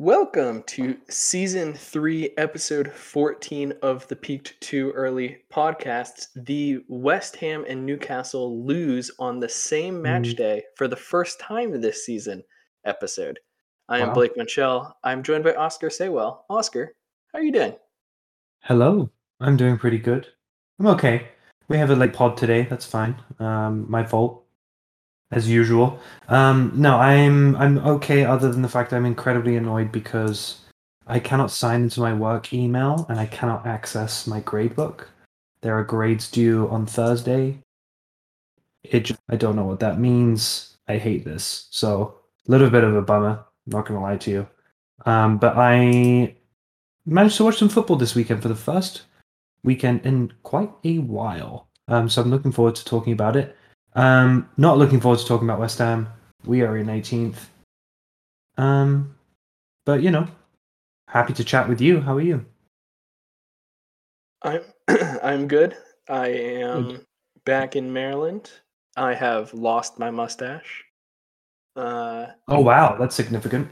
Welcome to season three, episode 14 of the Peaked Too Early podcast. The West Ham and Newcastle lose on the same match Mm. day for the first time this season episode. I am Wow. Blake Michelle. I'm joined by Oscar Saywell. Oscar, how are you doing? Hello. I'm doing pretty good. I'm okay. We have a late pod today. That's fine. Um, my fault, as usual. Um, no, I'm I'm okay. Other than the fact I'm incredibly annoyed because I cannot sign into my work email and I cannot access my gradebook. There are grades due on Thursday. It just, I don't know what that means. I hate this. So a little bit of a bummer. Not gonna lie to you. Um, but I managed to watch some football this weekend for the first weekend in quite a while. Um, so I'm looking forward to talking about it. Um, not looking forward to talking about West Ham. We are in 18th. Um, but you know, happy to chat with you. How are you? I'm I'm good. I am back in Maryland. I have lost my mustache. Uh, Oh wow, that's significant.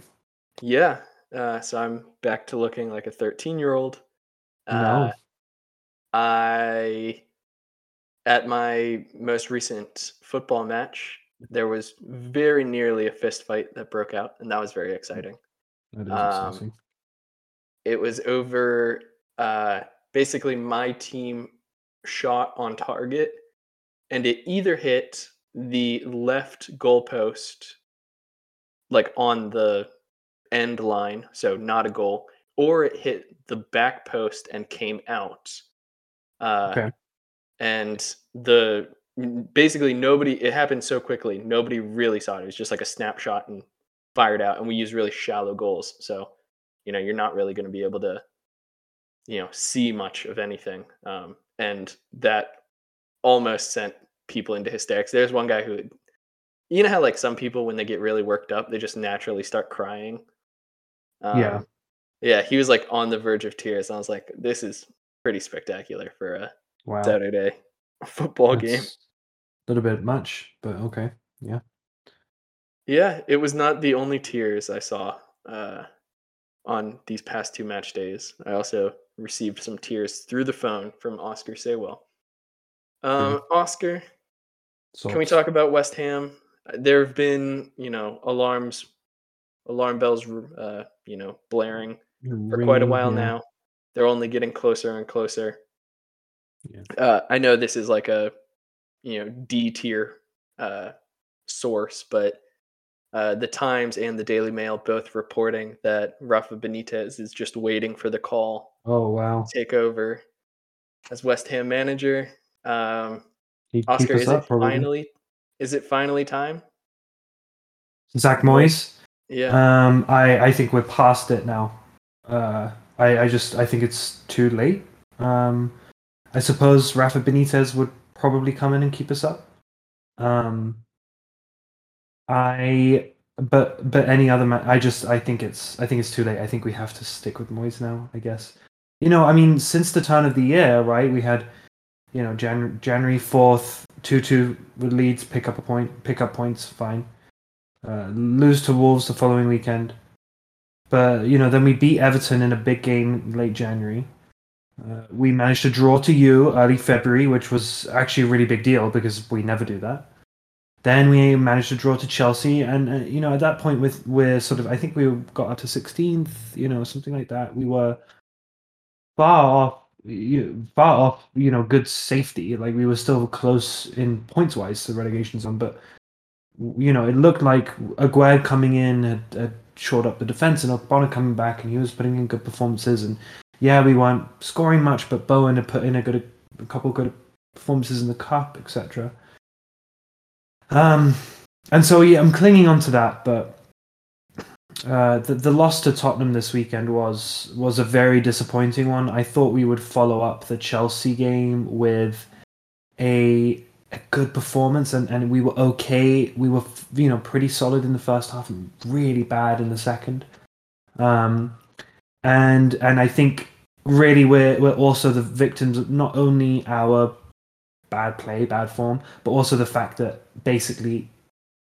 yeah. Uh, so I'm back to looking like a 13 year old. Uh, No. I at my most recent football match, there was very nearly a fist fight that broke out, and that was very exciting. That is um, exciting. It was over. Uh, basically, my team shot on target, and it either hit the left goalpost, like on the end line, so not a goal, or it hit the back post and came out. Uh, Okay. And the basically nobody. It happened so quickly. Nobody really saw it. It was just like a snapshot and fired out. And we use really shallow goals, so you know you're not really going to be able to you know see much of anything. Um, and that almost sent people into hysterics. There's one guy who, you know how like some people when they get really worked up, they just naturally start crying. Yeah. Um, yeah, he was like on the verge of tears. I was like, this is pretty spectacular for a Wow. Saturday football game. A little bit much, but okay. Yeah. Yeah, it was not the only tears I saw uh, on these past two match days. I also received some tears through the phone from Oscar Saywell. Um, Oscar, So can we talk about West Ham? There have been, you know, alarms, alarm bells, uh, you know, blaring for quite a while now. They're only getting closer and closer. Yeah. Uh, I know this is like a, you know, D tier uh, source, but uh, the Times and the Daily Mail both reporting that Rafa Benitez is just waiting for the call Oh wow. to take over as West Ham manager. Um, He'd Oscar, is up, it probably. finally? Is it finally time? Zach Moyes. Yeah. Um, I I think we're past it now. Uh, I I just I think it's too late. Um, I suppose Rafa Benitez would probably come in and keep us up. Um, I but but any other man, I just I think it's I think it's too late. I think we have to stick with Moyes now. I guess. You know, I mean, since the turn of the year, right? We had, you know, Jan- January fourth, two two with Leeds, pick up a point, pick up points, fine. Uh, lose to Wolves the following weekend. But you know, then we beat Everton in a big game late January. Uh, we managed to draw to you early February, which was actually a really big deal because we never do that. Then we managed to draw to Chelsea, and uh, you know, at that point, with we're sort of, I think we got up to 16th, you know, something like that. We were far off, you, far off, you know, good safety. Like we were still close in points wise to relegation zone, but you know, it looked like Aguerd coming in had, had shored up the defense, and Bonner coming back, and he was putting in good performances. And yeah, we weren't scoring much, but Bowen had put in a good, a couple good performances in the cup, etc. Um, and so yeah, I'm clinging on to that, but uh, the the loss to Tottenham this weekend was was a very disappointing one. I thought we would follow up the Chelsea game with a a good performance, and, and we were okay. We were you know pretty solid in the first half, and really bad in the second. Um, and and I think really we're we're also the victims of not only our bad play, bad form, but also the fact that basically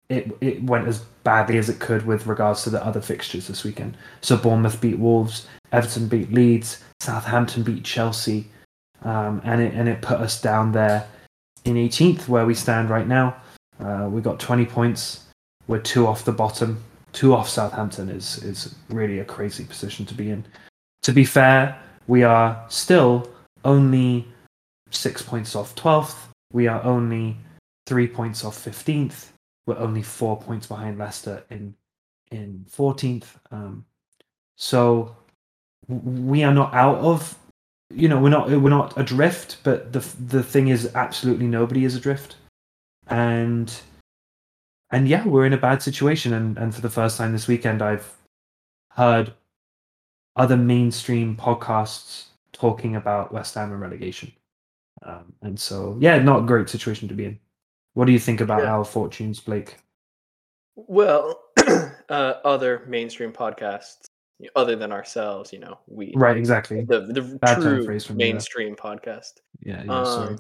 it it went as badly as it could with regards to the other fixtures this weekend. So Bournemouth beat Wolves, Everton beat Leeds, Southampton beat Chelsea, um, and it and it put us down there in 18th where we stand right now. Uh, we got 20 points. We're two off the bottom. Two off Southampton is is really a crazy position to be in. To be fair, we are still only six points off 12th. We are only three points off 15th. We're only four points behind Leicester in in 14th. Um, so we are not out of you know we're not we're not adrift but the the thing is absolutely nobody is adrift and and yeah we're in a bad situation. And and for the first time this weekend i've heard other mainstream podcasts talking about west ham and relegation. Um, and so yeah not a great situation to be in. What do you think about yeah. our fortunes blake? Well uh, other mainstream podcasts other than ourselves, you know, we right exactly. the the Bad true mainstream podcast. Yeah, yeah, um,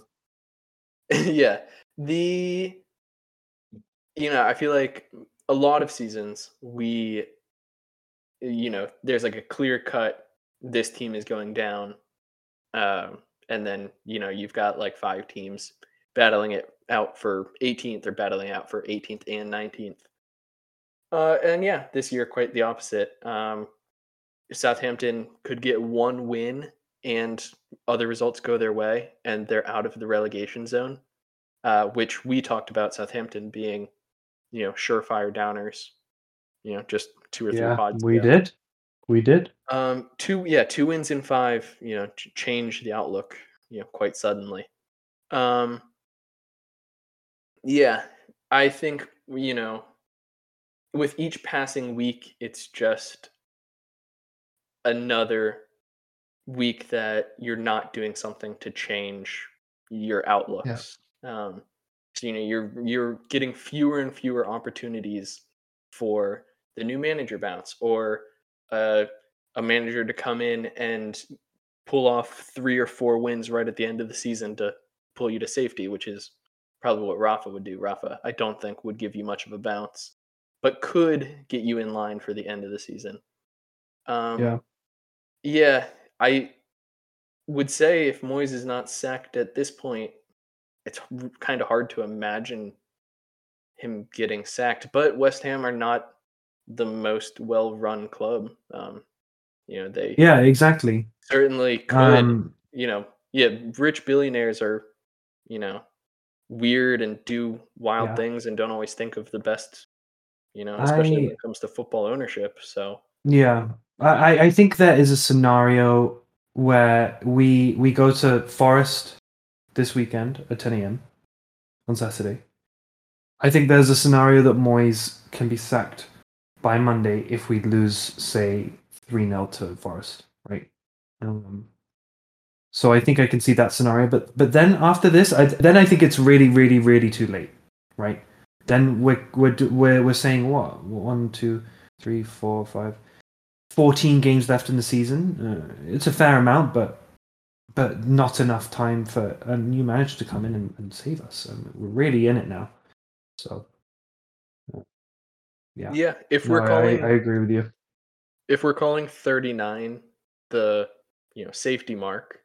yeah. The you know, I feel like a lot of seasons we you know, there's like a clear cut this team is going down. Um, and then, you know, you've got like five teams battling it out for 18th or battling out for 18th and 19th. Uh, and yeah, this year quite the opposite. Um, Southampton could get one win and other results go their way and they're out of the relegation zone, uh, which we talked about Southampton being, you know, surefire downers, you know, just two or three yeah, pods. We ago. did. We did. Um, two, yeah, two wins in five, you know, change the outlook, you know, quite suddenly. Um, yeah, I think, you know, with each passing week, it's just another week that you're not doing something to change your outlooks. Yeah. Um, so you know you're you're getting fewer and fewer opportunities for the new manager bounce or uh, a manager to come in and pull off three or four wins right at the end of the season to pull you to safety, which is probably what Rafa would do. Rafa, I don't think would give you much of a bounce, but could get you in line for the end of the season. Um, yeah. Yeah, I would say if Moyes is not sacked at this point, it's kind of hard to imagine him getting sacked. But West Ham are not the most well-run club. Um, you know, they yeah, exactly. Certainly could. Um, you know, yeah, rich billionaires are, you know, weird and do wild yeah. things and don't always think of the best. You know, especially I, when it comes to football ownership. So yeah, I, I think there is a scenario where we we go to Forest this weekend at 10 a.m. on Saturday. I think there's a scenario that Moyes can be sacked by Monday if we lose, say, 3 0 to Forest, right? Um, so I think I can see that scenario. But but then after this, I, then I think it's really, really, really too late, right? Then we're, we're, we're, we're saying what? One, two, three, four, five 14 games left in the season. Uh, it's a fair amount, but but not enough time for a new manager to come in and, and save us. We're really in it now. So, yeah. Yeah. If we're calling, I, I agree with you. If we're calling 39 the you know safety mark,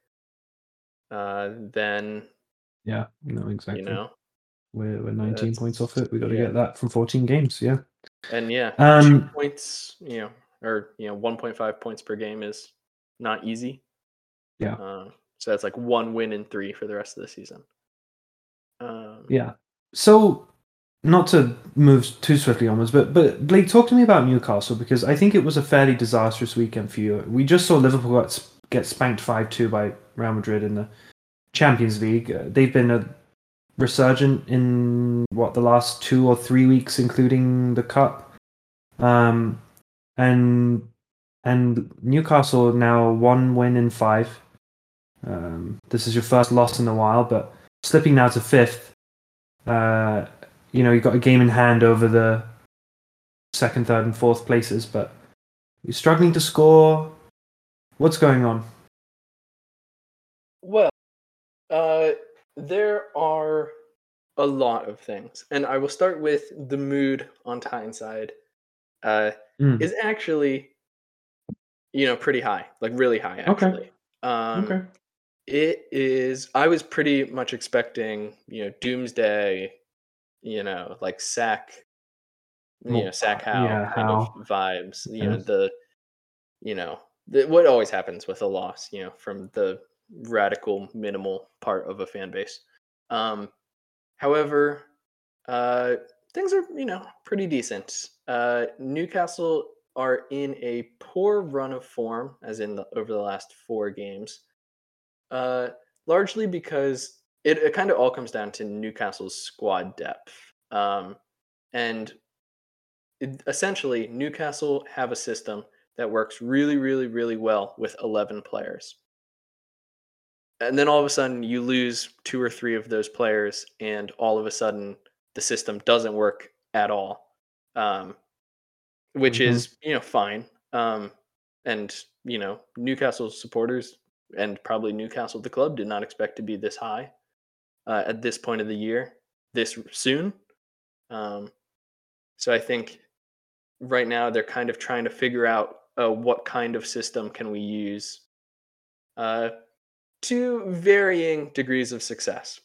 uh, then yeah, no, exactly. You know, we're we're 19 points off it. We got to yeah. get that from 14 games. Yeah. And yeah, um, points. You know, or you know 1.5 points per game is not easy. Yeah. Uh, so that's like one win in three for the rest of the season. Um, yeah. So not to move too swiftly onwards, but but Blake, talk to me about Newcastle because I think it was a fairly disastrous weekend for you. We just saw Liverpool get, get spanked five two by Real Madrid in the Champions League. Uh, they've been a resurgent in what the last two or three weeks, including the cup. Um, and and Newcastle now one win in five. Um, this is your first loss in a while, but slipping now to fifth. Uh, you know, you've got a game in hand over the second, third, and fourth places, but you're struggling to score. What's going on? Well, uh, there are a lot of things, and I will start with the mood on Tyneside. Uh, Mm. is actually, you know, pretty high, like really high Okay. actually. Um, okay. It is. I was pretty much expecting, you know, Doomsday, you know, like sack, you know, sack how yeah, kind of vibes. You know, the, you know, the, what always happens with a loss, you know, from the radical minimal part of a fan base. Um, however, uh, things are, you know, pretty decent. Uh, Newcastle are in a poor run of form, as in the, over the last four games. Uh, largely because it, it kind of all comes down to Newcastle's squad depth. Um, and it, essentially, Newcastle have a system that works really, really, really well with 11 players. And then all of a sudden, you lose two or three of those players, and all of a sudden, the system doesn't work at all, um, which Mhm. is, you know, fine. Um, and, you know, Newcastle supporters and probably Newcastle, the club, did not expect to be this high uh, at this point of the year, this soon. Um, so I think right now they're kind of trying to figure out uh, what kind of system can we use uh, to varying degrees of success.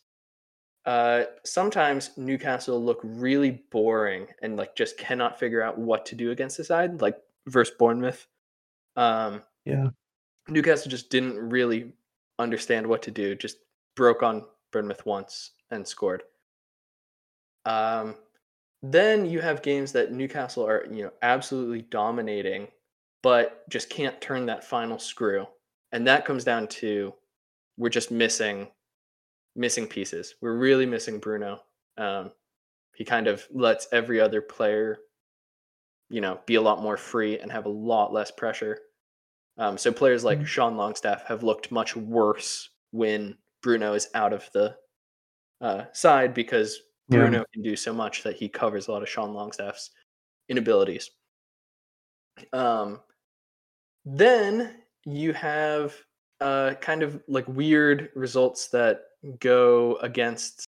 Uh, sometimes Newcastle look really boring and like just cannot figure out what to do against the side, like versus Bournemouth. Um, Yeah. Newcastle just didn't really understand what to do. Just broke on Bournemouth once and scored. Um, then you have games that Newcastle are you know absolutely dominating, but just can't turn that final screw, and that comes down to we're just missing missing pieces. We're really missing Bruno. Um, he kind of lets every other player, you know, be a lot more free and have a lot less pressure. Um, so players like Mhm. Sean Longstaff have looked much worse when Bruno is out of the uh, side because Yeah. Bruno can do so much that he covers a lot of Sean Longstaff's inabilities. Um, then you have uh, kind of like weird results that go against,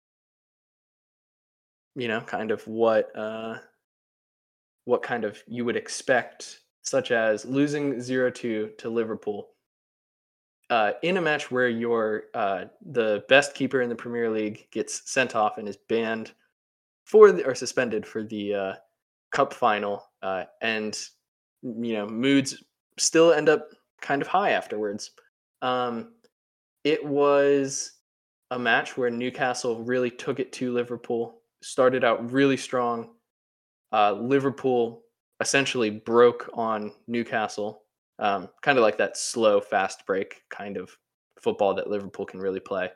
you know, kind of what uh, what kind of you would expect, such as losing 0-2 to Liverpool uh, in a match where your uh, the best keeper in the Premier League gets sent off and is banned for the, or suspended for the uh, cup final, uh, and you know moods still end up kind of high afterwards. Um, it was a match where Newcastle really took it to Liverpool, started out really strong. Uh, Liverpool essentially broke on Newcastle, um, kind of like that slow, fast break kind of football that Liverpool can really play.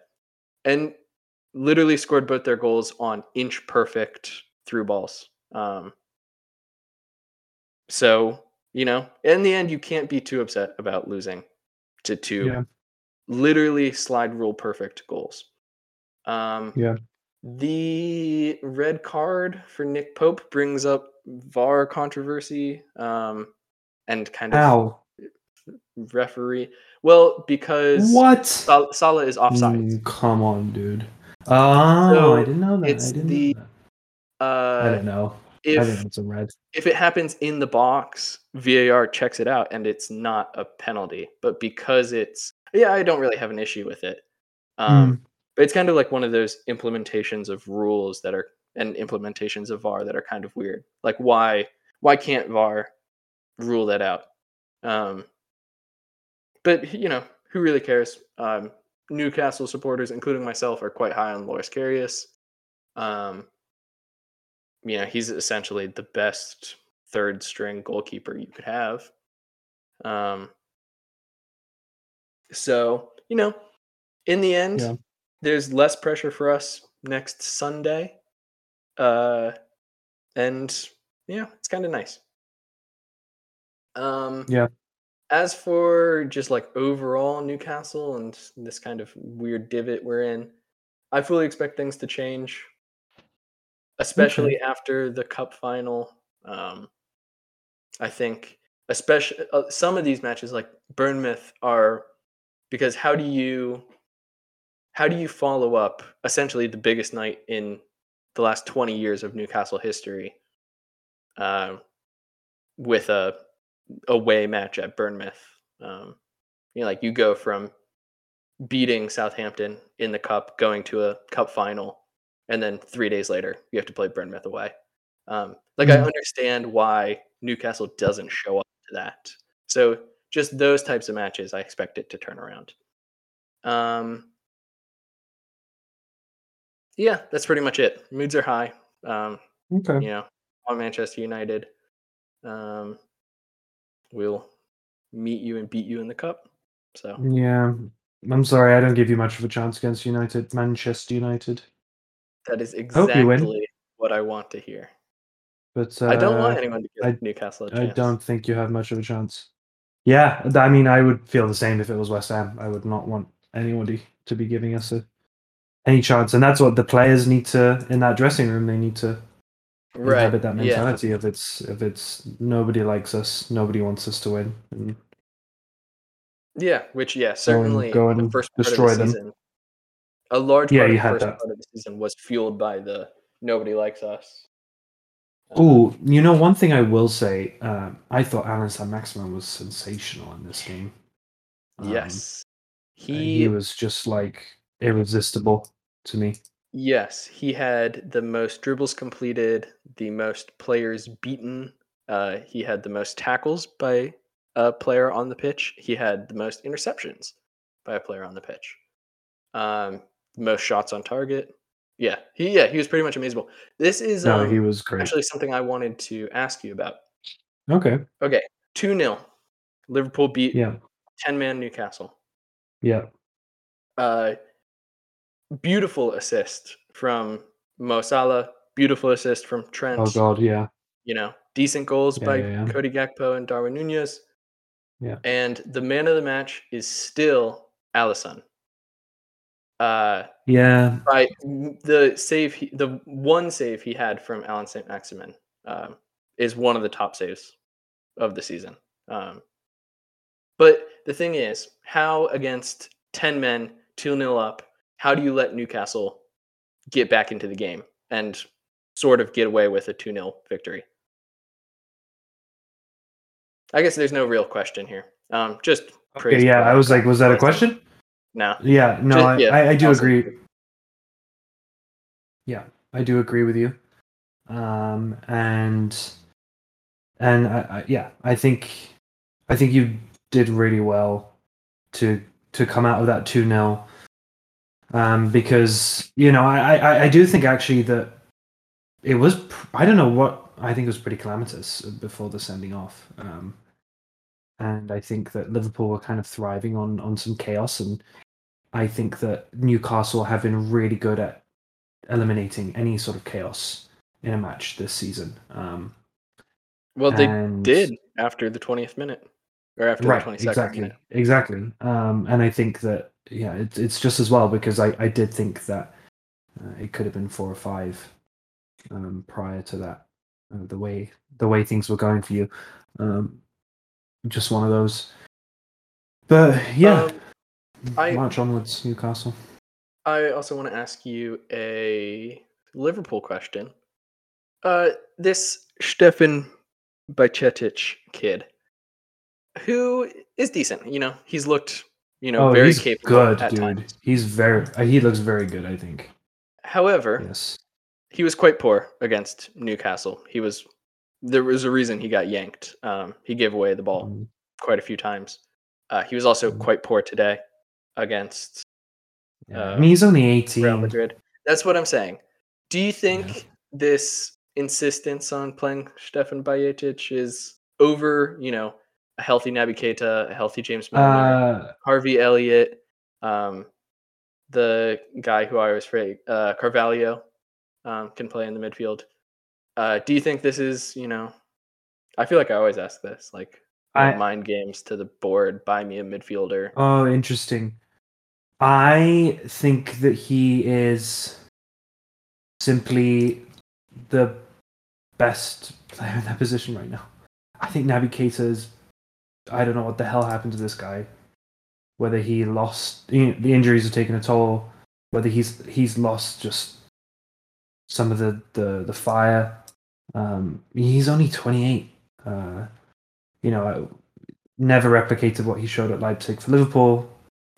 And literally scored both their goals on inch perfect through balls. Um, so, you know, in the end, you can't be too upset about losing to two Yeah. literally slide rule perfect goals. Um, Yeah. The red card for Nick Pope brings up VAR controversy um, and kind of How? referee. Well, because What? Sal- Salah is offside. Mm, come on, dude. Oh, So, I didn't know that. it's I didn't the- know that. I Uh, didn't know. I if know it's a red. if it happens in the box, VAR checks it out and it's not a penalty. But because it's yeah, I don't really have an issue with it. Um, Mm, But it's kind of like one of those implementations of rules that are and implementations of VAR that are kind of weird. Like why why can't VAR rule that out? Um, but you know who really cares? Um, Newcastle supporters, including myself, are quite high on Loris Karius. Um, you know he's essentially the best third string goalkeeper you could have. Um, so you know, in the end, Yeah. there's less pressure for us next Sunday. Uh, and yeah, it's kind of nice. Um, Yeah. As for just like overall Newcastle and this kind of weird divot we're in, I fully expect things to change, especially after the cup final. Um, I think, especially uh, some of these matches, like Bournemouth, are because how do you how do you follow up essentially the biggest night in the last 20 years of Newcastle history uh, with a away match at Bournemouth. Um, you know, like you go from beating Southampton in the cup, going to a cup final, and then three days later you have to play Bournemouth away. Um, like I Mhm. understand why Newcastle doesn't show up to that. So just those types of matches, I expect it to turn around. Um, yeah, that's pretty much it. Moods are high. Um, Okay. you know, on Manchester United. Um, we'll meet you and beat you in the cup. So Yeah. I'm sorry, I don't give you much of a chance against United, Manchester United. that is Hope you win. exactly what I want to hear. But I don't want uh, anyone to give I- Newcastle a I chance. I don't think you have much of a chance. Yeah, I mean, I would feel the same if it was West Ham. I would not want anybody to be giving us a, any chance, and that's what the players need to in that dressing room. They need to right. inhabit that Yeah. mentality of it's if it's nobody likes us, nobody wants us to win. And Yeah, which yeah, certainly go the and first part destroy of the them. season. A large Yeah, part of the first that. part of the season was fueled by the nobody likes us. Um, oh, you know, one thing I will say, um, I thought Allan Saint-Maximin was sensational in this game. Um, yes. he, He, was just like irresistible to me. yes, he had the most dribbles completed, the most players beaten. Uh, he had the most tackles by a player on the pitch. He had the most interceptions by a player on the pitch. Um, most shots on target. Yeah, he yeah he was pretty much amazing. This is No, um, he was great. actually something I wanted to ask you about. Okay. Okay, 2 0. Liverpool beat Yeah. 10 man Newcastle. Yeah. Uh, beautiful assist from Mo Salah. Beautiful assist from Trent. Oh God. Yeah. You know, decent goals Yeah, by yeah, yeah. Cody Gakpo and Darwin Nunez. Yeah. And the man of the match is still Alisson. Uh, Yeah. Right. the save, he, the one save he had from Allan Saint-Maximin um, is one of the top saves of the season. Um, but the thing is, how against 10 men, 2 0 up, how do you let Newcastle get back into the game and sort of get away with a 2 0 victory? I guess there's no real question here. Um, just Okay. Yeah. I was like, was that a question? No. Yeah. No. Ju- I, yeah, I, I do agree. agree. Yeah, I do agree with you. Um, and and I, I, yeah, I think I think you did really well to to come out of that two 0 um, because you know I, I I do think actually that it was I don't know what I think it was pretty calamitous before the sending off. Um, and I think that Liverpool were kind of thriving on on some chaos, and I think that Newcastle have been really good at eliminating any sort of chaos in a match this season. Um, Well, they and- did after the 20th minute or after right, the 22nd exactly, minute. exactly. Um, and I think that yeah, it's it's just as well because I I did think that uh, it could have been four or five um, prior to that. Uh, the way the way things were going for you, um, just one of those. But yeah, Um, I- march onwards, Newcastle. I also want to ask you a Liverpool question. Uh, this Stefan Bajcetic kid, who is decent, you know, he's looked, you know, oh, very he's capable good, at dude. times. He's very. Uh, he looks very good. I think. However, Yes. he was quite poor against Newcastle. He was there was a reason he got yanked. Um, he gave away the ball Mm. quite a few times. Uh, he was also Mhm. quite poor today against Yeah. Uh, I mean, he's only eighteen. Real Madrid. That's what I'm saying. Do you think this insistence on playing Stefan Bajcetic is over, you know, a healthy Naby Keita, a healthy James Milner, Uh, Harvey Elliott, um, the guy who I was forget, uh, Carvalho, um, can play in the midfield. Uh, do you think this is, you know, I feel like I always ask this, like I- mind games to the board, buy me a midfielder. oh, interesting. I think that he is simply the best player in that position right now. I think Naby Keita is. I don't know what the hell happened to this guy. Whether he lost, the injuries have taken a toll. Whether he's he's lost just some of the the the fire. Um, he's only 28. Uh, you know, never replicated what he showed at Leipzig for Liverpool.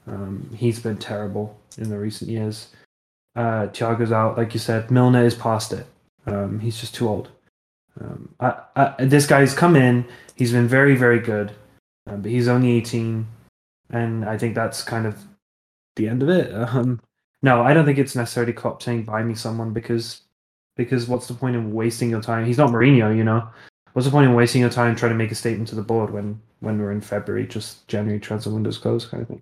Um, he's been terrible in the recent years. Uh, Thiago's out, like you said. Milner is past it. Um, he's just too old. Um, I, I, this guy's come in. He's been very, very good, um, but he's only 18, and I think that's kind of the end of it. Um, no, I don't think it's necessarily Klopp saying buy me someone because because what's the point in wasting your time? He's not Mourinho, you know. What's the point in wasting your time trying to make a statement to the board when when we're in February, just January transfer windows closed, kind of thing.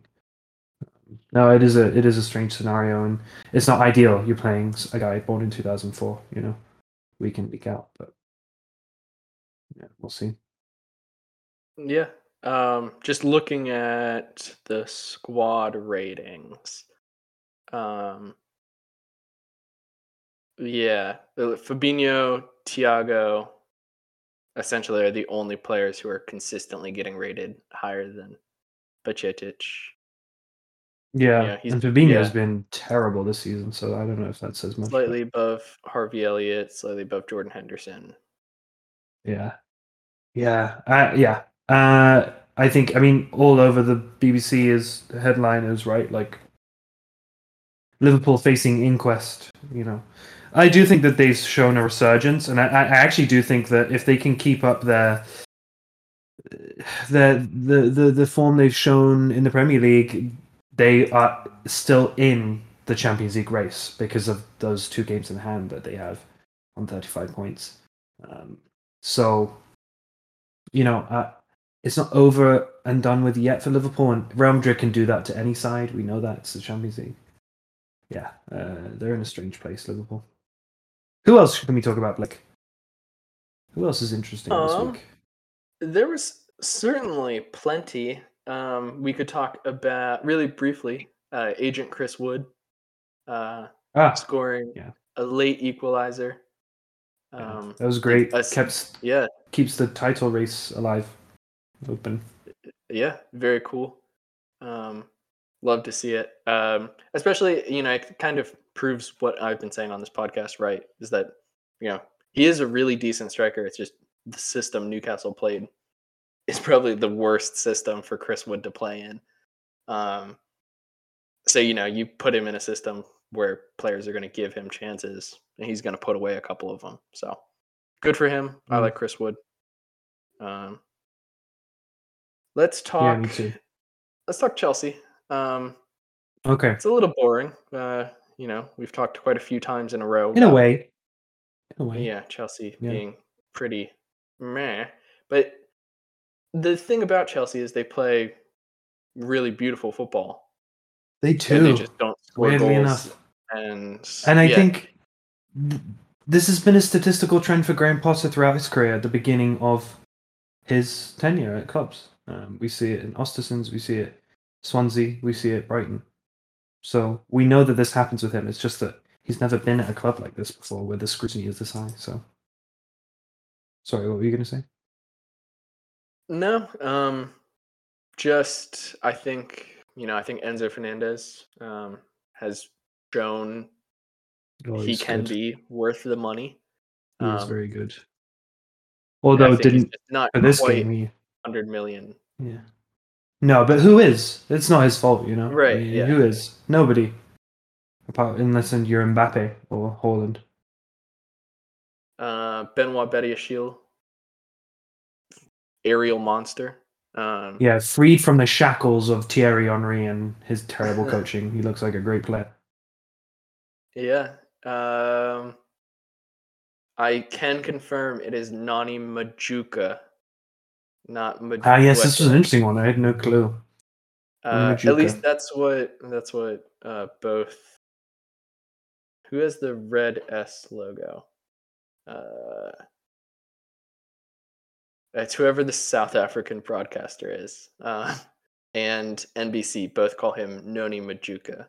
No, it is a it is a strange scenario, and it's not ideal. You're playing a guy born in 2004, you know, week in week out, but yeah, we'll see. Yeah. Um, just looking at the squad ratings. Um, yeah, uh, Fabinho, Thiago, essentially are the only players who are consistently getting rated higher than Bajcetic. Yeah, Yeah, he's- and Fabinho's yeah. been terrible this season, so I don't know if that says much. but- Slightly above Harvey Elliott, slightly above Jordan Henderson. Yeah, yeah, uh, yeah. Uh, I think I mean all over the BBC is headliners, right? Like Liverpool facing Inquest. You know, I do think that they've shown a resurgence, and I, I actually do think that if they can keep up their the the the the form they've shown in the Premier League, they are still in the Champions League race because of those two games in hand that they have on 35 points. Um, so, you know, uh, it's not over and done with yet for Liverpool, and Real Madrid can do that to any side. We know that it's the Champions League. Yeah, uh, they're in a strange place, Liverpool. Who else can we talk about, Blake? Who else is interesting Um, this week? There was certainly plenty. Um, we could talk about really briefly. Uh, Agent Chris Wood uh, Ah, scoring yeah. a late equalizer. yeah, Um, that was great. us- Kept yeah, keeps the title race alive, open. yeah, very cool. Um, love to see it. Um, especially, you know, it kind of proves what I've been saying on this podcast, right? Is that, you know, he is a really decent striker. It's just the system Newcastle played is probably the worst system for Chris Wood to play in. Um, so, you know, you put him in a system where players are going to give him chances and he's going to put away a couple of them. So good for him. I Mm. like Chris Wood. Um, let's Yeah, talk too. let's talk Chelsea. Um, Okay, it's a little boring. Uh, you know, we've talked quite a few times in a row. in a way. In a way. yeah, Chelsea Yeah. being pretty meh. But the thing about Chelsea is they play really beautiful football. They and too. they just don't score weirdly goals. enough. And And I yeah, think this has been a statistical trend for Graham Potter throughout his career at the beginning of his tenure at clubs. Um, we see it in Östersunds, we see it Swansea, we see it Brighton. So we know that this happens with him. It's just that he's never been at a club like this before where the scrutiny is this high. So, sorry, what were you going to say? no, um, just I think you know I think Enzo Fernandez um, has shown Oh, he can good. be worth the money. He is um, very good. Although it didn't not for this quite game. He, hundred million. Yeah. No, but who is? It's not his fault, you know. Right, I mean, yeah. Who is? Nobody. Apart unless you're Mbappe or Haaland. Uh, Benoît Badiashile, aerial monster. Um, Yeah, freed from the shackles of Thierry Henry and his terrible coaching, he looks like a great player. Yeah. Um, I can confirm it is Nani Majuka, not Majuka. Ah, yes, this was an interesting one. I had no clue. Uh, at least that's what that's what uh, both. Who has the red S logo? Uh, it's whoever the South African broadcaster is, uh, and NBC both call him Noni Madueke.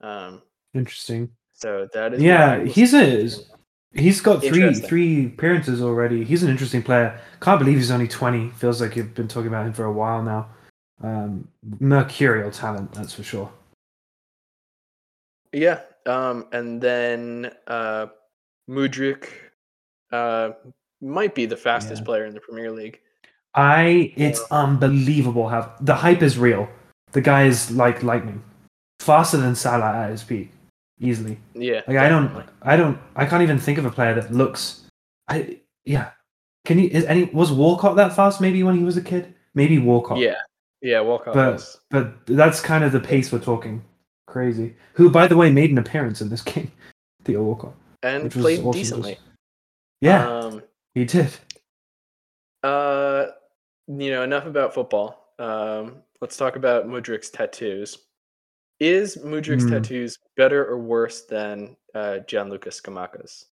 Um, Interesting. so that is Yeah, he's a he's got three three appearances already. He's an interesting player. Can't believe he's only twenty. Feels like you've been talking about him for a while now. Um, mercurial talent, that's for sure. Yeah, Um, and then uh, Mudryk uh, might be the fastest Yeah. player in the Premier League. I it's unbelievable how the hype is real. The guy is like lightning, faster than Salah at his peak, easily. Yeah. Like I don't. I don't, I can't even think of a player that looks. I yeah. Can you? Is any was Walcott that fast? Maybe when he was a kid. Maybe Walcott. Yeah. Yeah. Walcott But- was. But that's kind of the pace we're talking. Crazy. Who, by the way, made an appearance in this game. Theo Walcott. And played awesome decently. Yeah, Um, he did. uh, you know, enough about football. Um, let's talk about Mudryk's tattoos. Is Mudryk's Hmm. tattoos better or worse than uh, Gianluca Scamacca's?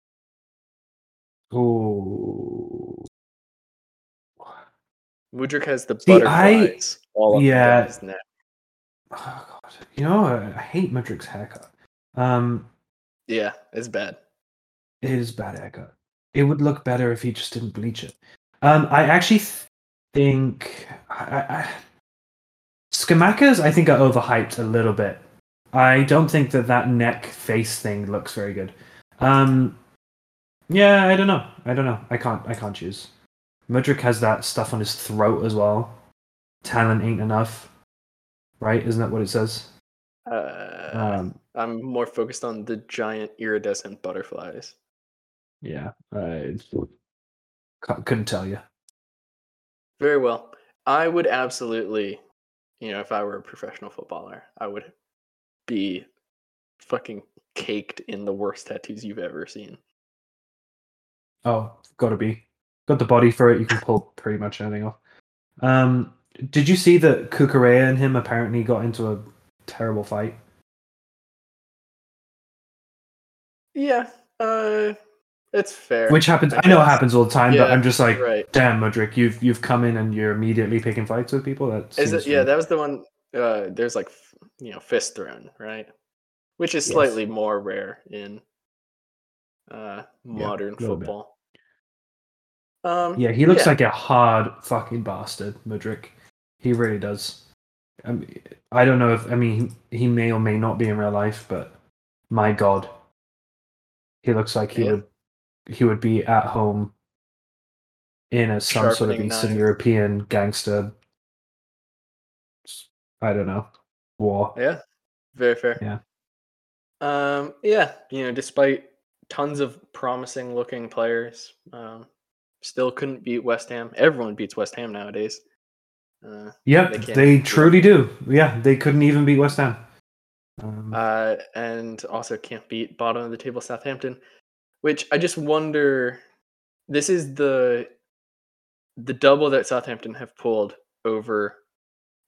Oh. Mudryk has the See, I- butterflies all up yeah. his neck. oh God. You know, I I hate Mudryk's haircut. Um, Yeah, it's bad. it is bad haircut. It would look better if he just didn't bleach it. Um, I actually th- think I, I, I, Scamacca's I think are overhyped a little bit. I don't think that that neck face thing looks very good. Um, yeah, I don't know. I don't know. I can't. I can't choose. Mudryk has that stuff on his throat as well. Talent ain't enough, right? Isn't that what it says? Uh, Um, I'm more focused on the giant iridescent butterflies. yeah, I couldn't tell you. Very well. I would absolutely, you know, if I were a professional footballer, I would be fucking caked in the worst tattoos you've ever seen. Oh, gotta be. Got the body for it. You can pull pretty much anything off. Um, did you see that Cucurella and him apparently got into a terrible fight? Yeah, uh, it's fair. Which happens. I I, know it happens all the time, but I'm just like, right. damn, Mudryk, you've you've come in and you're immediately picking fights with people. That Is it? Yeah, that was the one. Uh, there's like, you know, fist thrown, right? Which is Yes. slightly more rare in uh, modern bit. football. Um, Yeah, he looks yeah. like a hard fucking bastard, Mudryk. He really does. I, mean, I don't know if I mean he, he may or may not be in real life, but my god, he looks like he Yeah. would he would be at home in a some sort of Eastern knife. European gangster. I don't know war. Yeah, very fair. Yeah. Um, yeah, you know, despite tons of promising looking players, um, still couldn't beat West Ham. Everyone beats West Ham nowadays. Uh, Yep, They they, can't do it. truly do. Yeah, they couldn't even beat West Ham. Um, uh, and also can't beat bottom of the table Southampton, which I just wonder. This is the the double that Southampton have pulled over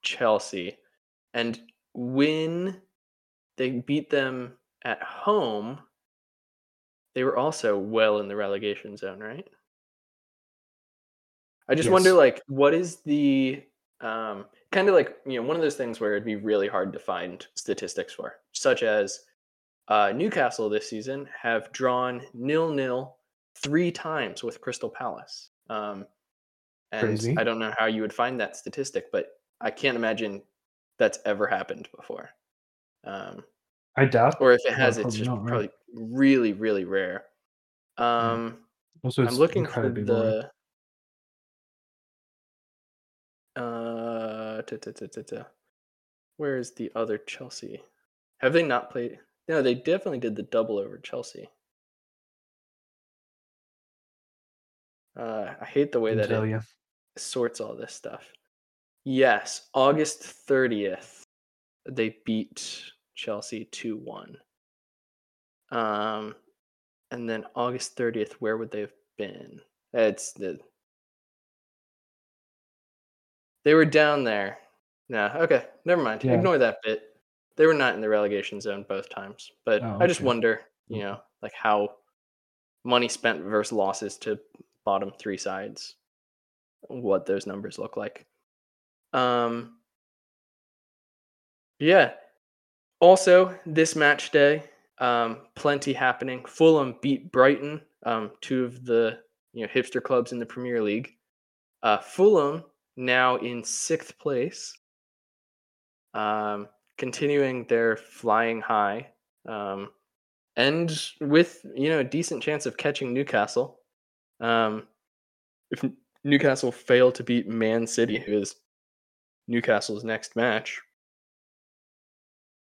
Chelsea, and when they beat them at home, they were also well in the relegation zone, right? I just wonder, like, what is the um, kind of like you know one of those things where it'd be really hard to find statistics for, such as uh, Newcastle this season have drawn nil nil three times with Crystal Palace. Um, and Crazy. I don't know how you would find that statistic, but I can't imagine that's ever happened before. Um, I doubt. or if it has, it's probably just not, right? probably really, really rare. Um, Also, I'm looking for the. Uh, where is the other Chelsea? Have they not played? No, they definitely did the double over Chelsea. Uh, I hate the way that it you. sorts all this stuff. Yes, August 30th, they beat Chelsea 2 1. Um, and then August 30th, where would they have been? It's the. They were down there. No, okay, never mind. Yeah. Ignore that bit. They were not in the relegation zone both times. But Oh, I just wonder, you know, like how money spent versus losses to bottom three sides, what those numbers look like. Um, yeah. Also, this match day, um, plenty happening. Fulham beat Brighton, um, two of the you know hipster clubs in the Premier League. Uh, Fulham now in sixth place, um, continuing their flying high. Um, and with you know a decent chance of catching Newcastle. Um, if Newcastle fail to beat Man City, who is Newcastle's next match,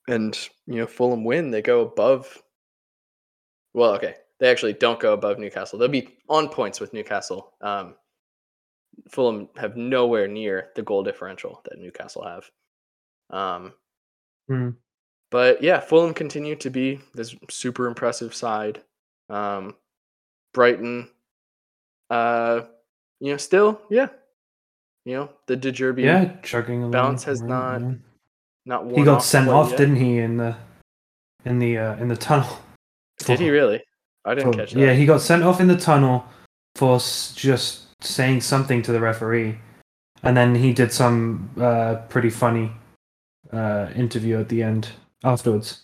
and you know Fulham win, they go above. Well, okay, they actually don't go above Newcastle. They'll be on points with Newcastle. Um, Fulham have nowhere near the goal differential that Newcastle have. Um, Hmm. but yeah, Fulham continue to be this super impressive side. Um, Brighton, uh, you know, still, yeah, you know, the De Zerbi Yeah, chugging along. Bounce has not yeah. not He got sent off, yet. didn't he, in the in the uh, in the tunnel? Did he really? I didn't for- catch that. Yeah, he got sent off in the tunnel for s- just saying something to the referee, and then he did some uh, pretty funny uh, interview at the end afterwards,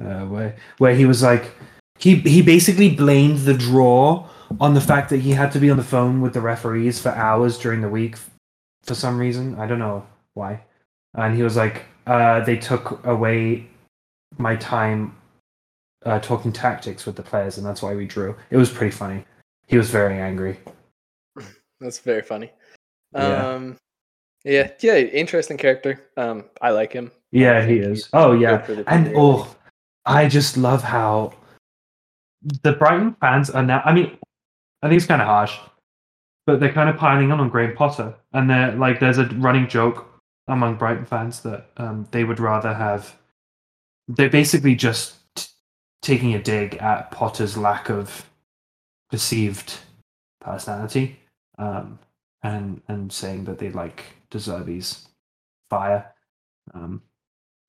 uh, where where he was like, he he basically blamed the draw on the fact that he had to be on the phone with the referees for hours during the week for some reason. I don't know why, and he was like, uh, they took away my time uh, talking tactics with the players, and that's why we drew. It was pretty funny. He was very angry. That's very funny. Yeah. Um, yeah, yeah, interesting character. Um, I like him. Yeah, he is. Oh yeah, and oh, I just love how the Brighton fans are now. I mean, I think it's kind of harsh, but they're kind of piling on on Graham Potter, and they're like, there's a running joke among Brighton fans that um, they would rather have. They're basically just t- taking a dig at Potter's lack of perceived personality, um, and and saying that they like De Zerbi's fire, um,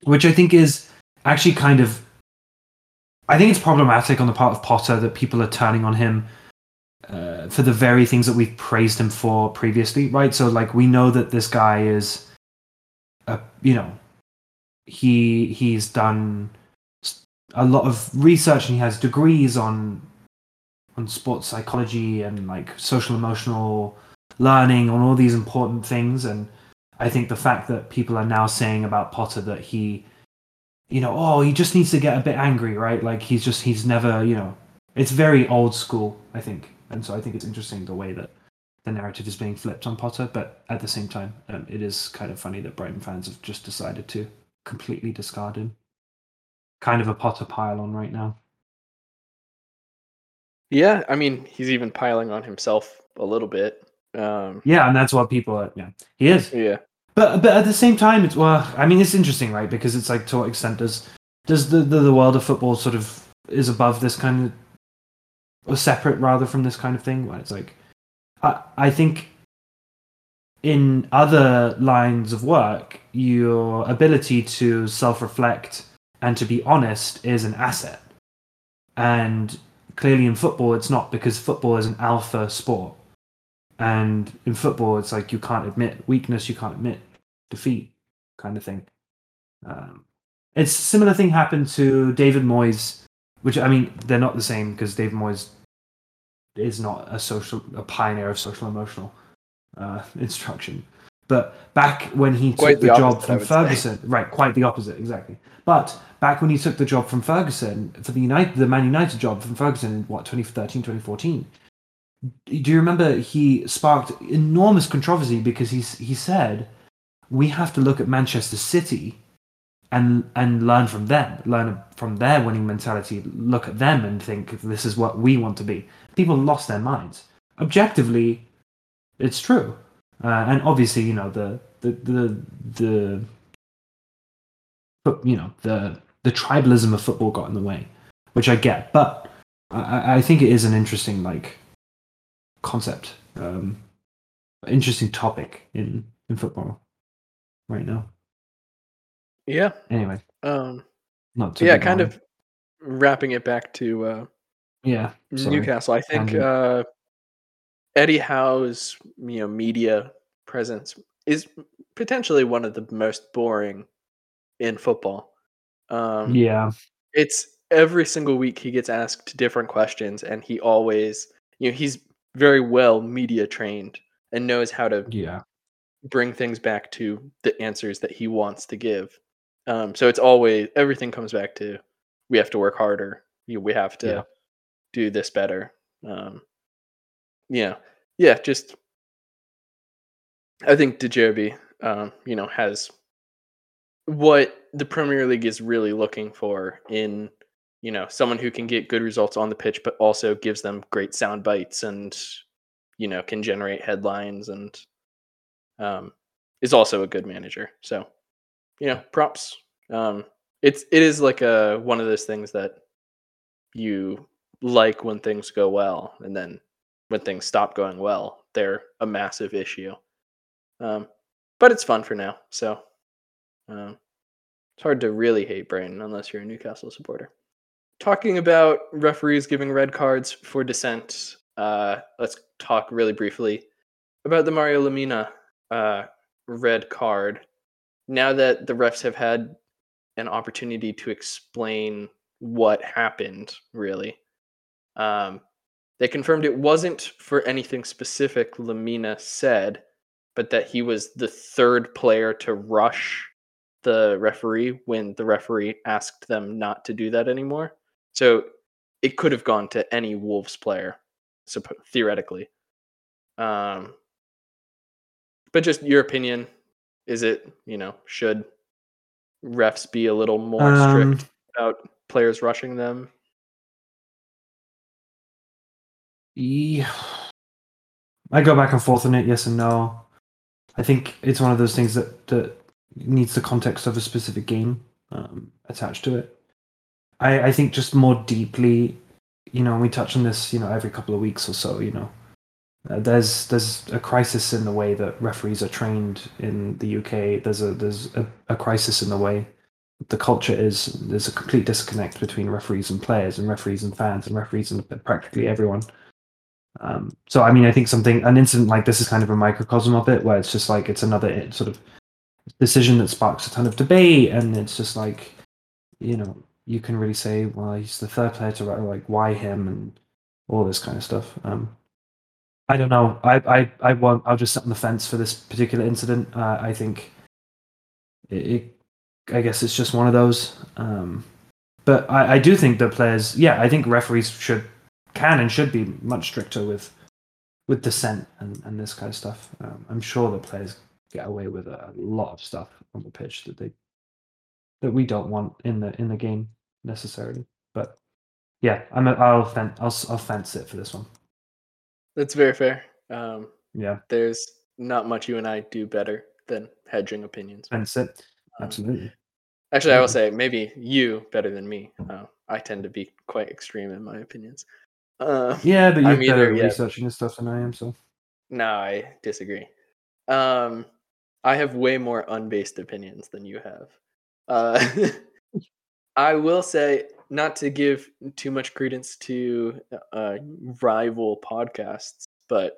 which I think is actually kind of. I think it's problematic on the part of Potter that people are turning on him uh, for the very things that we've praised him for previously, right? So, like, we know that this guy is, a, you know, he he's done a lot of research and he has degrees on on sports psychology and like social emotional learning on all these important things. And i think the fact that people are now saying about potter that he you know oh he just needs to get a bit angry right? Like he's just he's never you know it's very old school i think. And so i think it's interesting the way that the narrative is being flipped on potter. But at the same time um, it is kind of funny that brighton fans have just decided to completely discard him. Kind of a potter pile on right now. Yeah, I mean, he's even piling on himself a little bit. Um, yeah and that's what people are yeah he is yeah, But but at the same time, it's well. I mean, it's interesting, right? Because it's like to what extent does does the the, the world of football sort of is above this kind of or separate rather from this kind of thing? Where it's like, I I think in other lines of work, your ability to self reflect and to be honest is an asset, and clearly in football, it's not because football is an alpha sport. And in football, it's like you can't admit weakness, you can't admit defeat, kind of thing. Um, it's a similar thing happened to David Moyes, which I mean they're not the same because David Moyes is not a social a pioneer of social emotional uh, instruction. But back when he Quite took the, the job opposite, from would say. Ferguson, right? Quite the opposite, exactly. But back when he took the job from Ferguson for the United, the Man United job from Ferguson in what 2013, 2014. Do you remember he sparked enormous controversy because he he said we have to look at Manchester City and and learn from them, learn from their winning mentality, look at them and think this is what we want to be. People lost their minds. Objectively, it's true, uh, and obviously, you know the the the the, you know the the tribalism of football got in the way, which I get, but I, I think it is an interesting like concept, um, interesting topic in in football right now. yeah. Anyway, Um, not yeah, kind boring. of wrapping it back to uh, yeah. sorry. Newcastle. I think uh, Eddie Howe's you know media presence is potentially one of the most boring in football. Um, Yeah, it's every single week he gets asked different questions, and he always you know he's very well media trained and knows how to yeah, bring things back to the answers that he wants to give. Um, so it's always everything comes back to we have to work harder. you, we have to Yeah. do this better. Um, yeah, yeah, just I think De Zerbi, um, you know, has what the Premier League is really looking for in you know someone who can get good results on the pitch, but also gives them great sound bites and you know can generate headlines and um, is also a good manager. So you know, props. Um, it's it is like a one of those things that you like when things go well, and then when things stop going well, they're a massive issue. Um, but it's fun for now, so um, it's hard to really hate Brighton unless you're a Newcastle supporter. Talking about referees giving red cards for dissent, uh, let's talk really briefly about the Mario Lemina uh, red card. Now that the refs have had an opportunity to explain what happened, really, um, they confirmed it wasn't for anything specific Lemina said, but that he was the third player to rush the referee when the referee asked them not to do that anymore. So it could have gone to any Wolves player, theoretically. Um, but just your opinion is it, you know, should refs be a little more Um, strict about players rushing them? Yeah. I go back and forth on it, yes and no. I think it's one of those things that, that needs the context of a specific game um, attached to it. I, I think just more deeply, you know, we touch on this, you know, every couple of weeks or so, you know. Uh, there's there's a crisis in the way that referees are trained in the UK. There's a there's a, a crisis in the way the culture is. There's a complete disconnect between referees and players, and referees and fans, and referees and practically everyone. Um, so I mean, I think something an incident like this is kind of a microcosm of it, where it's just like it's another sort of decision that sparks a ton of debate, and it's just like, you know, you can really say, well, he's the third player to write, like why him, and all this kind of stuff. Um, I don't know. I I I won't. I'll just sit on the fence for this particular incident. Uh, I think it, it. I guess it's just one of those. Um, but I, I do think that players. Yeah, I think referees should can and should be much stricter with with dissent and, and this kind of stuff. Um, I'm sure that players get away with a lot of stuff on the pitch that they that we don't want in the in the game necessarily. But yeah, I'm a, I'll fen- I'll I'll fence it for this one. That's very fair. Um, Yeah, there's not much you and I do better than hedging opinions. fence it. Um, Absolutely. Actually, I will Mhm. say maybe you better than me. Uh, I tend to be quite extreme in my opinions. Uh, Yeah, but you're I'm better either- at yeah. researching this stuff than I am. So no, I disagree. Um, I have way more unbased opinions than you have. Uh, I will say, not to give too much credence to uh, rival podcasts, but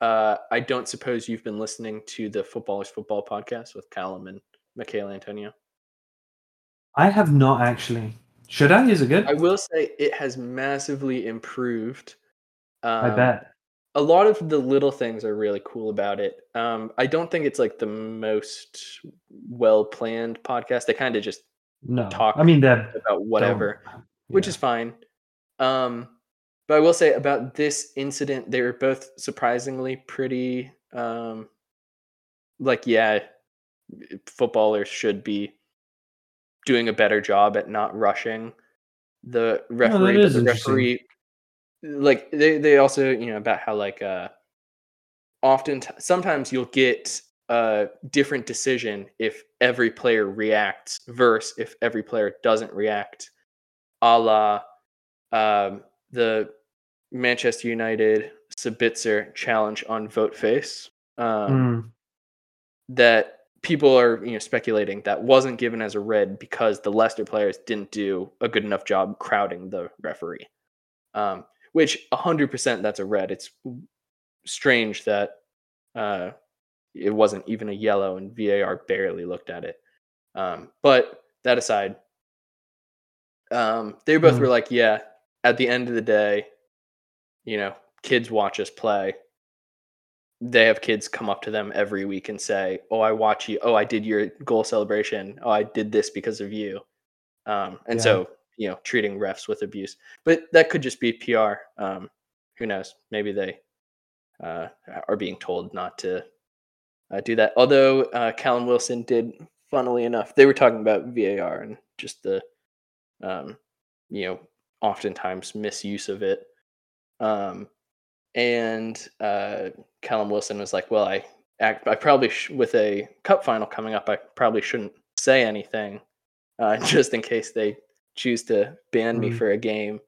uh, I don't suppose you've been listening to the Footballers Football podcast with Callum and Michael Antonio. I have not actually. Should I? Is it good? I will say it has massively improved. Um, I bet. a lot of the little things are really cool about it. Um, I don't think it's like the most well planned podcast. They kind of just No. talk I mean, they're about whatever, don't- which is fine. Um, but I will say about this incident, they were both surprisingly pretty. Um, like, yeah, footballers should be doing a better job at not rushing the referee. but is the referee, like, they they also you know about how like uh, often t- sometimes you'll get a different decision if every player reacts versus if every player doesn't react a la um, the Manchester United Sabitzer challenge on Wout Faes. Um, Mm, That people are you know speculating that wasn't given as a red because the Leicester players didn't do a good enough job crowding the referee. Um, which 100% that's a red. It's strange that uh, it wasn't even a yellow and VAR barely looked at it. Um, but that aside, um, they both Mm. were like, yeah, at the end of the day, you know, kids watch us play. They have kids come up to them every week and say, "Oh, I watch you. Oh, I did your goal celebration. Oh, I did this because of you." Um, and Yeah. so you know treating refs with abuse. But that could just be PR. Um, who knows? Maybe they uh, are being told not to uh, do that. Although uh, Callum Wilson did, funnily enough, they were talking about VAR and just the, um, you know, oftentimes misuse of it. Um, and uh, Callum Wilson was like, "Well, I act, I probably sh- with a cup final coming up, I probably shouldn't say anything, uh, just in case they choose to ban me Mm. for a game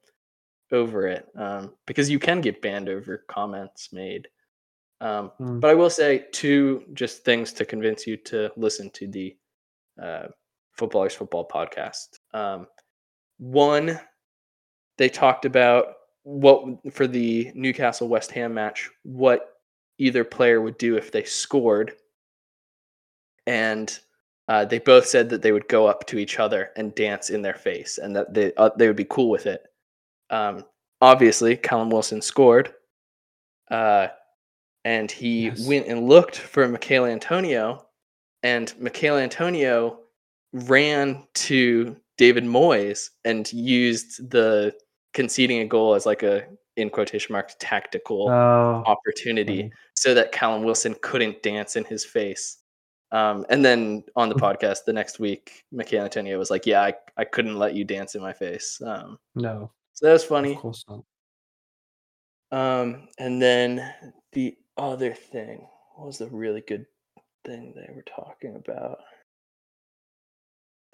over it, um, because you can get banned over comments made." Um, Mm. But I will say two just things to convince you to listen to the uh, Footballers Football podcast. Um, one, they talked about what for the Newcastle West Ham match, what either player would do if they scored, and uh, they both said that they would go up to each other and dance in their face, and that they uh, they would be cool with it. Um, obviously, Callum Wilson scored, uh, and he Yes. went and looked for Michael Antonio, and Michael Antonio ran to David Moyes and used the conceding a goal as like a in quotation marks tactical Oh, opportunity funny. so that Callum Wilson couldn't dance in his face. Um, and then on the podcast the next week, Michael Antonio was like, "Yeah, I, I couldn't let you dance in my face." Um, no, so that was of funny. course not. Um, and then the other thing, what was the really good thing they were talking about?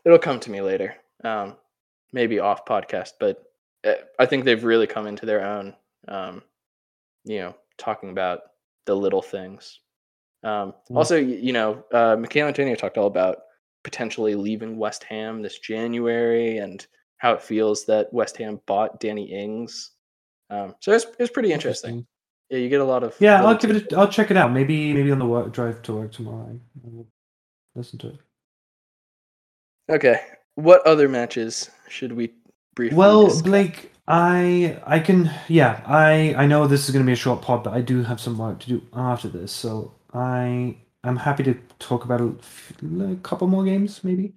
It'll come to me later. Um, maybe off podcast, but uh, I think they've really come into their own. Um, you know, talking about the little things. Um, Mm. Also, you know, uh, Michael Antonio talked all about potentially leaving West Ham this January and how it feels that West Ham bought Danny Ings. Um, so it's it's pretty interesting. Yeah, you get a lot of Yeah, I'll give it. A, I'll check it out. Maybe maybe on the work drive to work tomorrow. I will listen to it. Okay, what other matches should we briefly? Well, discuss? Blake, I I can yeah I I know this is going to be a short pod, but I do have some work to do after this, so I I'm happy to talk about a couple more games maybe.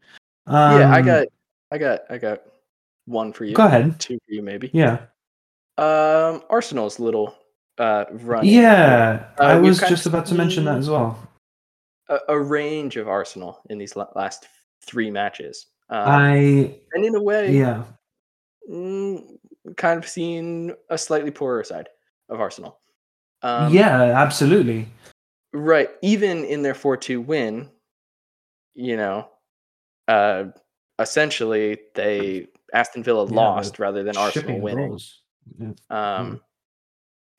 yeah, I Um, got, I got, I got one for you. Go ahead. Two for you, maybe. Yeah, Um, Arsenal's little uh run. yeah. Uh, I was just about to mention that as well. a, a range of Arsenal in these last three matches. Um, I and in a way, yeah mm, kind of seen a slightly poorer side of Arsenal. Um, yeah absolutely. right. Even in their four-two win, you know, uh, essentially they Aston Villa Yeah, lost rather than Arsenal winning. Yeah. Um,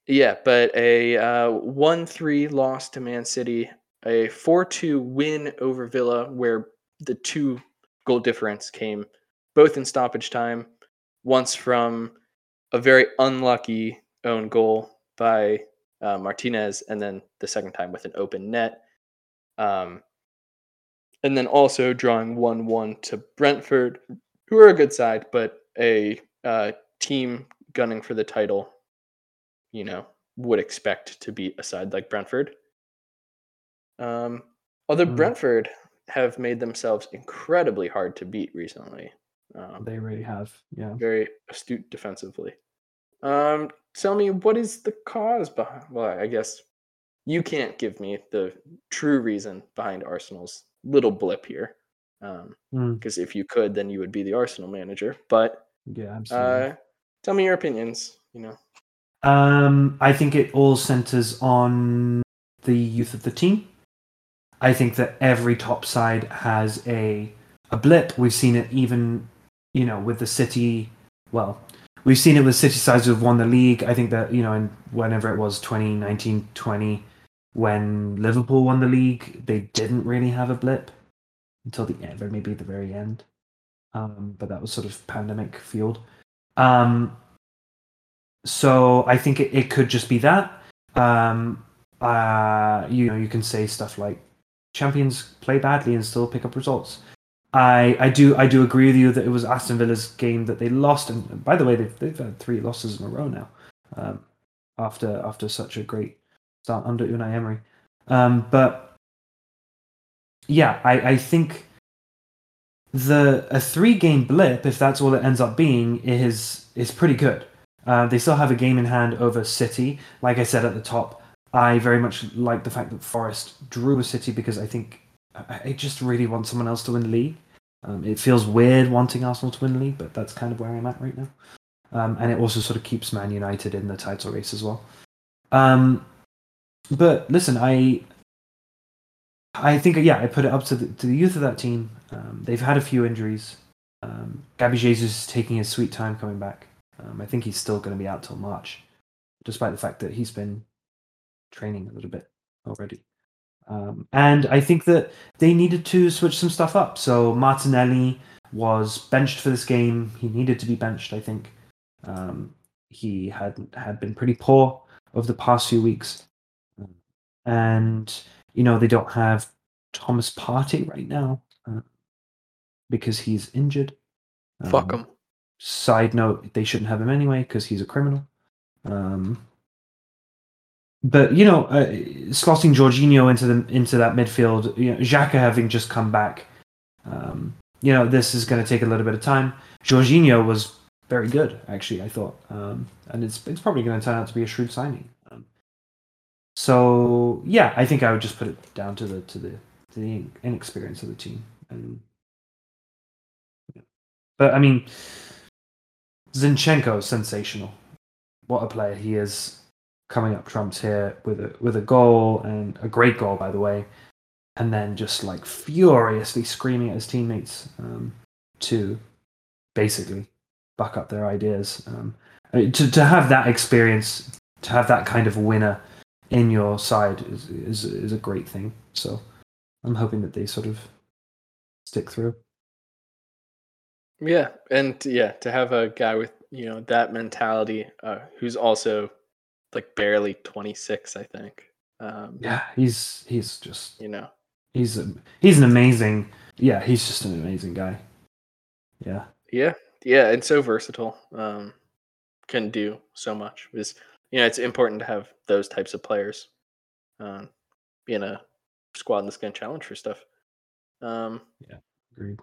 Yeah, but a uh, 1 3 loss to Man City, a 4 2 win over Villa, where the two goal difference came both in stoppage time, once from a very unlucky own goal by uh, Martinez, and then the second time with an open net. Um, and then also drawing 1 1 to Brentford, who are a good side, but a uh, team gunning for the title you know, would expect to beat a side like Brentford. Um, although Mm. Brentford have made themselves incredibly hard to beat recently. Um, They really have. Yeah. very astute defensively. Um, tell me, what is the cause behind? Well, I guess you can't give me the true reason behind Arsenal's little blip here. Because Mm, if you could, then you would be the Arsenal manager. But yeah, absolutely. uh, tell me your opinions. You know, Um, I think it all centers on the youth of the team. I think that every top side has a a blip. We've seen it even, you know, with the City. Well, we've seen it with City sides who've won the league. I think that you know, in whenever it was 2019, 20, when Liverpool won the league, they didn't really have a blip until the end, or maybe the very end. Um, but that was sort of pandemic fueled. Um, so I think it, it could just be that. Um, uh, you know, you can say stuff like champions play badly and still pick up results. I, I do I do agree with you that it was Aston Villa's game that they lost, and by the way, they've they've had three losses in a row now, um, after after such a great start under Unai Emery. Um, but yeah, I, I think the a three game blip, if that's all it ends up being, is is pretty good. Uh, they still have a game in hand over City. Like I said at the top, I very much like the fact that Forest drew a City because I think I, just really want someone else to win the league. Um, it feels weird wanting Arsenal to win the league, but that's kind of where I'm at right now. Um, and it also sort of keeps Man United in the title race as well. Um, but listen, I I think yeah, I put it up to the, to the youth of that team. Um, they've had a few injuries. Um, Gabby Jesus is taking his sweet time coming back. Um, I think he's still going to be out till March, despite the fact that he's been training a little bit already. Um, and I think that they needed to switch some stuff up. So Martinelli was benched for this game. He needed to be benched. I think um, he had had been pretty poor over the past few weeks, and you know they don't have Thomas Partey right now uh, because he's injured. Fuck Um, him. Side note: They shouldn't have him anyway because he's a criminal. Um, but you know, uh, slotting Jorginho into the into that midfield, you know, Xhaka having just come back, um, you know, this is going to take a little bit of time. Jorginho was very good, actually. I thought, um, and it's it's probably going to turn out to be a shrewd signing. Um, so yeah, I think I would just put it down to the to the to the inexperience of the team. And but I mean, Zinchenko is sensational. What a player he is! Coming up trumps here with a with a goal and a great goal, by the way, and then just like furiously screaming at his teammates um, to basically back up their ideas. Um, to to have that experience, to have that kind of winner in your side is is is a great thing. So I'm hoping that they sort of stick through. Yeah, and yeah, to have a guy with you know that mentality, uh, who's also like barely 26, I think. Um, Yeah, he's he's just you know, he's a, he's an amazing yeah he's just an amazing guy. Yeah, yeah, yeah, and so versatile. Um, can do so much. Is you know, it's important to have those types of players, um, in a squad that's going to challenge for stuff. Um, yeah, agreed.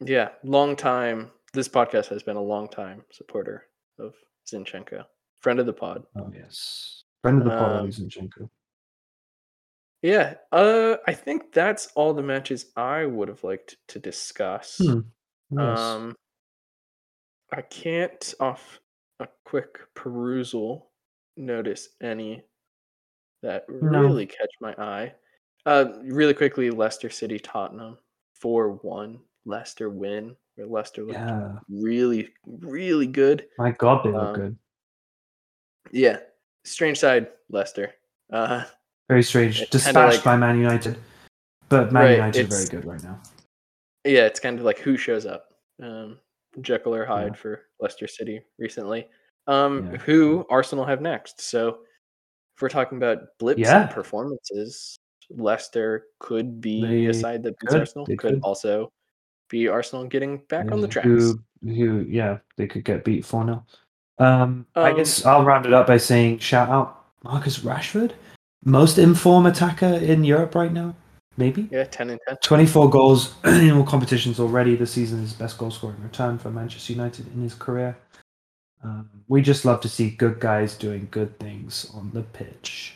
Yeah, long time. This podcast has been a long time supporter of Zinchenko, friend of the pod. Oh yes, friend of the pod, Um, Zinchenko. Yeah, uh, I think that's all the matches I would have liked to discuss. Hmm, Yes. Um, I can't, off a quick perusal, notice any that No. really catch my eye. Uh, really quickly, Leicester City Tottenham four one. Leicester win. Where Leicester looked yeah, really, really good. my God, they look um, good. Yeah, strange side Leicester. Uh, Very strange. Dispatched like- by Man United, but Man Right, United are very good right now. Yeah, it's kind of like who shows up. Um, Jekyll or Hyde Yeah. for Leicester City recently. Um, Yeah. who Arsenal have next? So if we're talking about blips Yeah. and performances, Leicester could be a side that beats could, Arsenal. Could could. also be Arsenal getting back on the tracks. Who, who, yeah, they could get beat 4 0. Um, I Um, guess I'll round it up by saying shout out Marcus Rashford, most informed attacker in Europe right now, maybe. Yeah, ten and ten. 24 goals in all competitions already this season, his best goal scoring return for Manchester United in his career. Um, we just love to see good guys doing good things on the pitch.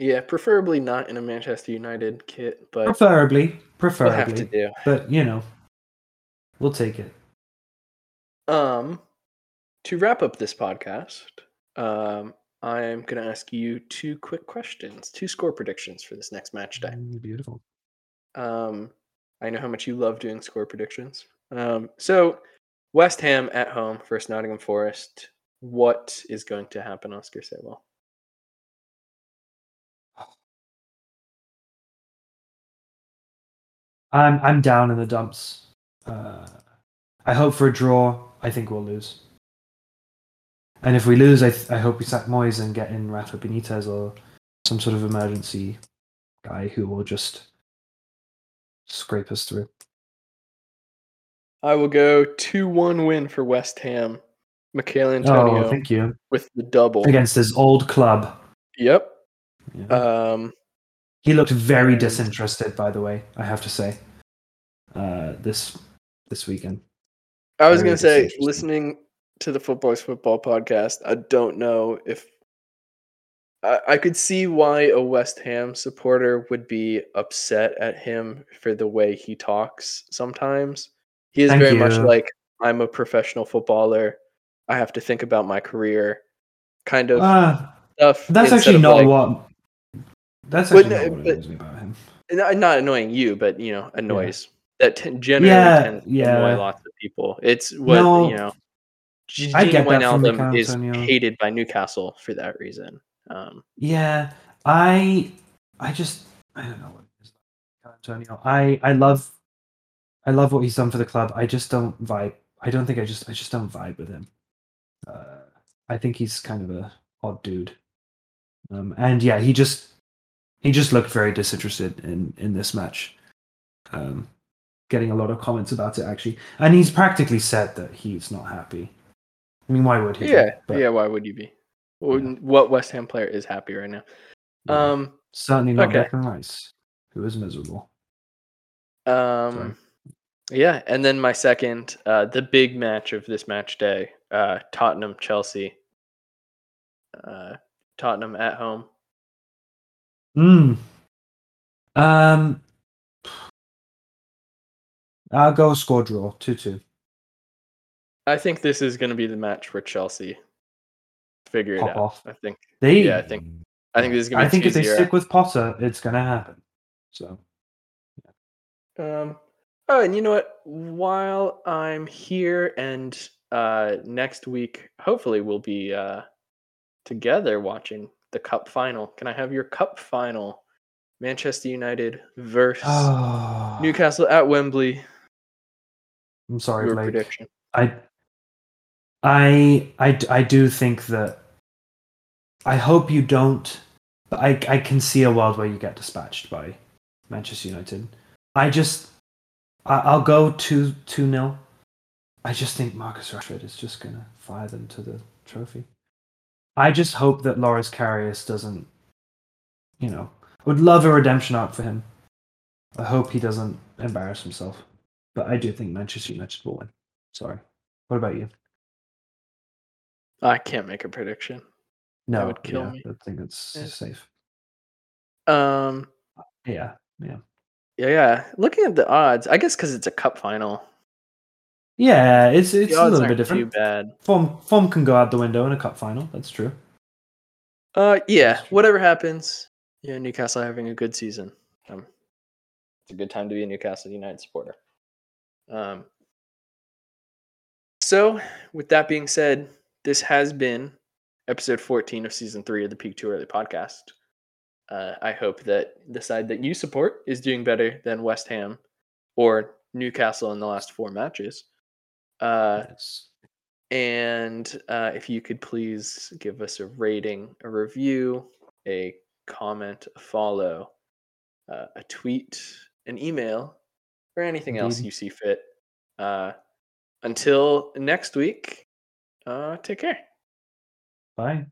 Yeah, preferably not in a Manchester United kit, but Preferably, preferably, we'll have to do. but you know, we'll take it. Um, to wrap up this podcast, um, I'm going to ask you two quick questions, two score predictions for this next match day. Beautiful. Um, I know how much you love doing score predictions. Um, so, West Ham at home versus Nottingham Forest. What is going to happen, Oscar Saywell? I'm I'm down in the dumps. Uh, I hope for a draw. I think we'll lose. And if we lose, I th- I hope we sack Moyes and get in Rafa Benitez or some sort of emergency guy who will just scrape us through. I will go 2 1 win for West Ham. Michael Antonio Oh, thank you. with the double. Against his old club. Yep. Yeah. Um, he looked very disinterested, by the way. I have to say. Uh, this this weekend. I was Very gonna say, listening to the Footballs Football podcast, I don't know if I, I could see why a West Ham supporter would be upset at him for the way he talks sometimes. He is Thank very much like I'm a professional footballer. I have to think about my career, kind of Uh, stuff. that's actually not like- what. That's But actually not what but- annoys me about him. not, annoying you, but you know, annoys that t- generally Yeah, tends to yeah. annoy lots of people. It's what No, you know. G- I Gini get Wijnaldum is hated by Newcastle for that reason. Um, Yeah, I I just I don't know what it is. Antonio. I I love I love what he's done for the club. I just don't vibe. I don't think I just I just don't vibe with him. Uh, I think he's kind of a odd dude. Um, and yeah, he just he just looked very disinterested in in this match. Um, getting a lot of comments about it actually, and he's practically said that he's not happy. I mean, why would he? yeah, But, yeah. Why would you be? What- What West Ham player is happy right now? yeah. Um, certainly not okay. Declan Rice, who is miserable. um, yeah. And then my second, uh, the big match of this match day, uh, Tottenham Chelsea. Uh, Tottenham at home. Hmm. Um. I'll go score draw two two. I think this is going to be the match where Chelsea figure it Pop out. off. I think. They. Yeah, I think- I think this is going to be. I think if they 2-0. stick with Potter, it's gonna happen. So Um. Oh, and you know what? While I'm here, and uh, next week, hopefully, we'll be uh, together watching the Cup final. Can I have your Cup final? Manchester United versus oh, Newcastle at Wembley. I'm sorry, Your Blake. prediction. I, I, I, I do think that. I hope you don't, but I, I can see a world where you get dispatched by Manchester United. I just, I, I'll go two two nil. I just think Marcus Rashford is just gonna fire them to the trophy. I just hope that Loris Karius doesn't, you know, would love a redemption arc for him. I hope he doesn't embarrass himself, but I do think Manchester United will win. Sorry. What about you? I can't make a prediction. No, would kill yeah, me. I think it's Yeah. safe. Um. Yeah, yeah, Yeah. Yeah. Looking at the odds, I guess because it's a Cup final, yeah. It's it's a little aren't bit too different. bad. Form form can go out the window in a cup final. That's true. Uh, yeah. True. Whatever happens, yeah. Newcastle having a good season. Um, it's a good time to be a Newcastle United supporter. Um. So, with that being said, this has been episode 14 of season three of the Peak Too Early podcast. Uh, I hope that the side that you support is doing better than West Ham or Newcastle in the last four matches. Uh, yes. and uh, if you could please give us a rating, a review, a comment, a follow, uh, a tweet, an email, or anything else you see fit. Uh, until next week, uh, take care. Bye.